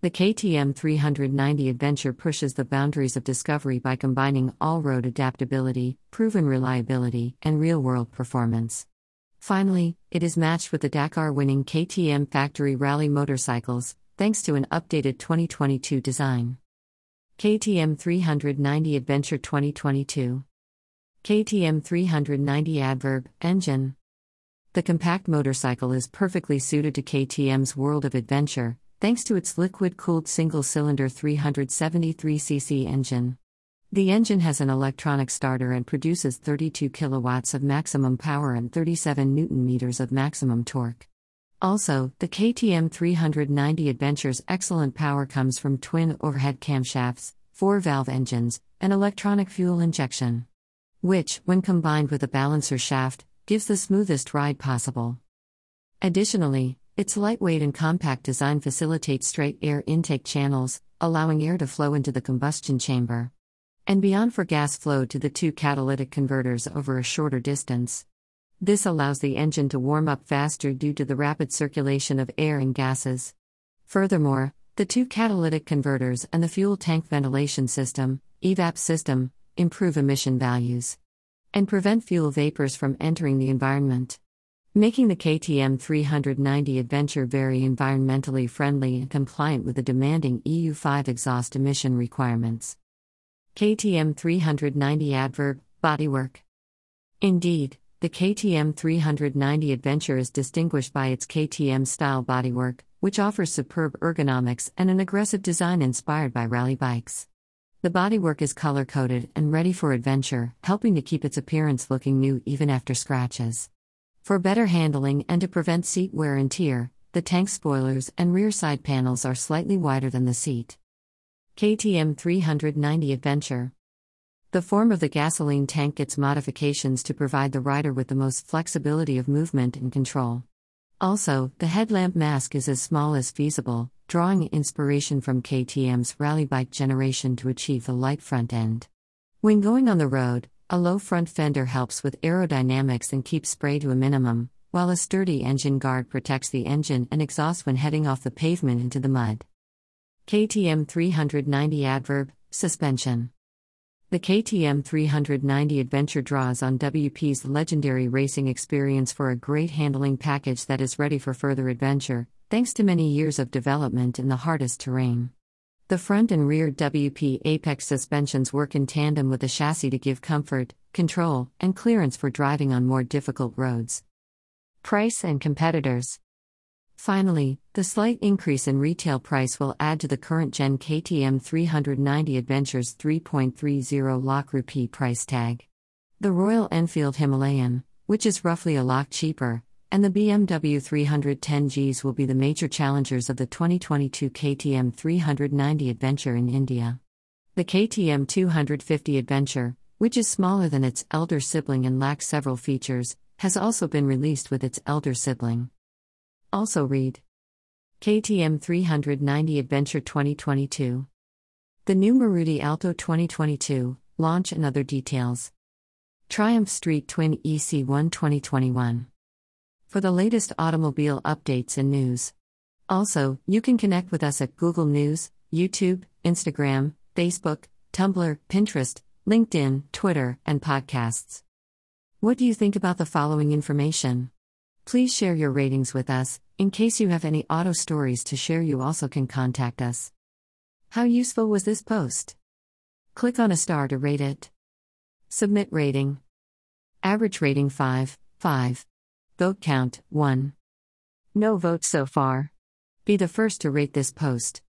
The KTM 390 Adventure pushes the boundaries of discovery by combining all road adaptability, proven reliability, and real world performance. Finally, it is matched with the Dakar winning KTM Factory Rally motorcycles, thanks to an updated 2022 design. KTM 390 Adventure 2022 KTM 390 Adverb Engine The compact motorcycle is perfectly suited to KTM's world of adventure, thanks to its liquid cooled single cylinder 373cc engine. The engine has an electronic starter and produces 32 kilowatts of maximum power and 37 newton meters of maximum torque. Also, the KTM 390 Adventure's excellent power comes from twin overhead camshafts, four valve engines, and electronic fuel injection. Which, when combined with a balancer shaft, gives the smoothest ride possible. Additionally, its lightweight and compact design facilitates straight air intake channels, allowing air to flow into the combustion chamber. And beyond for gas flow to the two catalytic converters over a shorter distance. This allows the engine to warm up faster due to the rapid circulation of air and gases. Furthermore, the two catalytic converters and the fuel tank ventilation system, EVAP system, improve emission values and prevent fuel vapors from entering the environment making the KTM 390 Adventure very environmentally friendly and compliant with the demanding EU5 exhaust emission requirements. KTM 390 Adverb Bodywork Indeed, the KTM 390 Adventure is distinguished by its KTM style bodywork, which offers superb ergonomics and an aggressive design inspired by rally bikes. The bodywork is color coded and ready for adventure, helping to keep its appearance looking new even after scratches. For better handling and to prevent seat wear and tear, the tank spoilers and rear side panels are slightly wider than the seat. KTM 390 Adventure The form of the gasoline tank gets modifications to provide the rider with the most flexibility of movement and control. Also, the headlamp mask is as small as feasible, drawing inspiration from KTM's rally bike generation to achieve the light front end. When going on the road, a low front fender helps with aerodynamics and keeps spray to a minimum, while a sturdy engine guard protects the engine and exhaust when heading off the pavement into the mud. KTM 390 Adverb Suspension The KTM 390 Adventure draws on WP's legendary racing experience for a great handling package that is ready for further adventure, thanks to many years of development in the hardest terrain. The front and rear WP Apex suspensions work in tandem with the chassis to give comfort, control, and clearance for driving on more difficult roads. Price and competitors. Finally, the slight increase in retail price will add to the current gen KTM 390 Adventure's 3.30 lakh rupee price tag. The Royal Enfield Himalayan, which is roughly a lakh cheaper, and the BMW 310Gs will be the major challengers of the 2022 KTM 390 Adventure in India. The KTM 250 Adventure, which is smaller than its elder sibling and lacks several features, has also been released with its elder sibling. Also read KTM 390 Adventure 2022. The new Maruti Alto 2022, launch and other details. Triumph Street Twin EC1 2021 for the latest automobile updates and news. Also, you can connect with us at Google News, YouTube, Instagram, Facebook, Tumblr, Pinterest, LinkedIn, Twitter, and podcasts. What do you think about the following information? Please share your ratings with us. In case you have any auto stories to share, you also can contact us. How useful was this post? Click on a star to rate it. Submit rating. Average rating 5, 5. Vote count 1. No votes so far. Be the first to rate this post.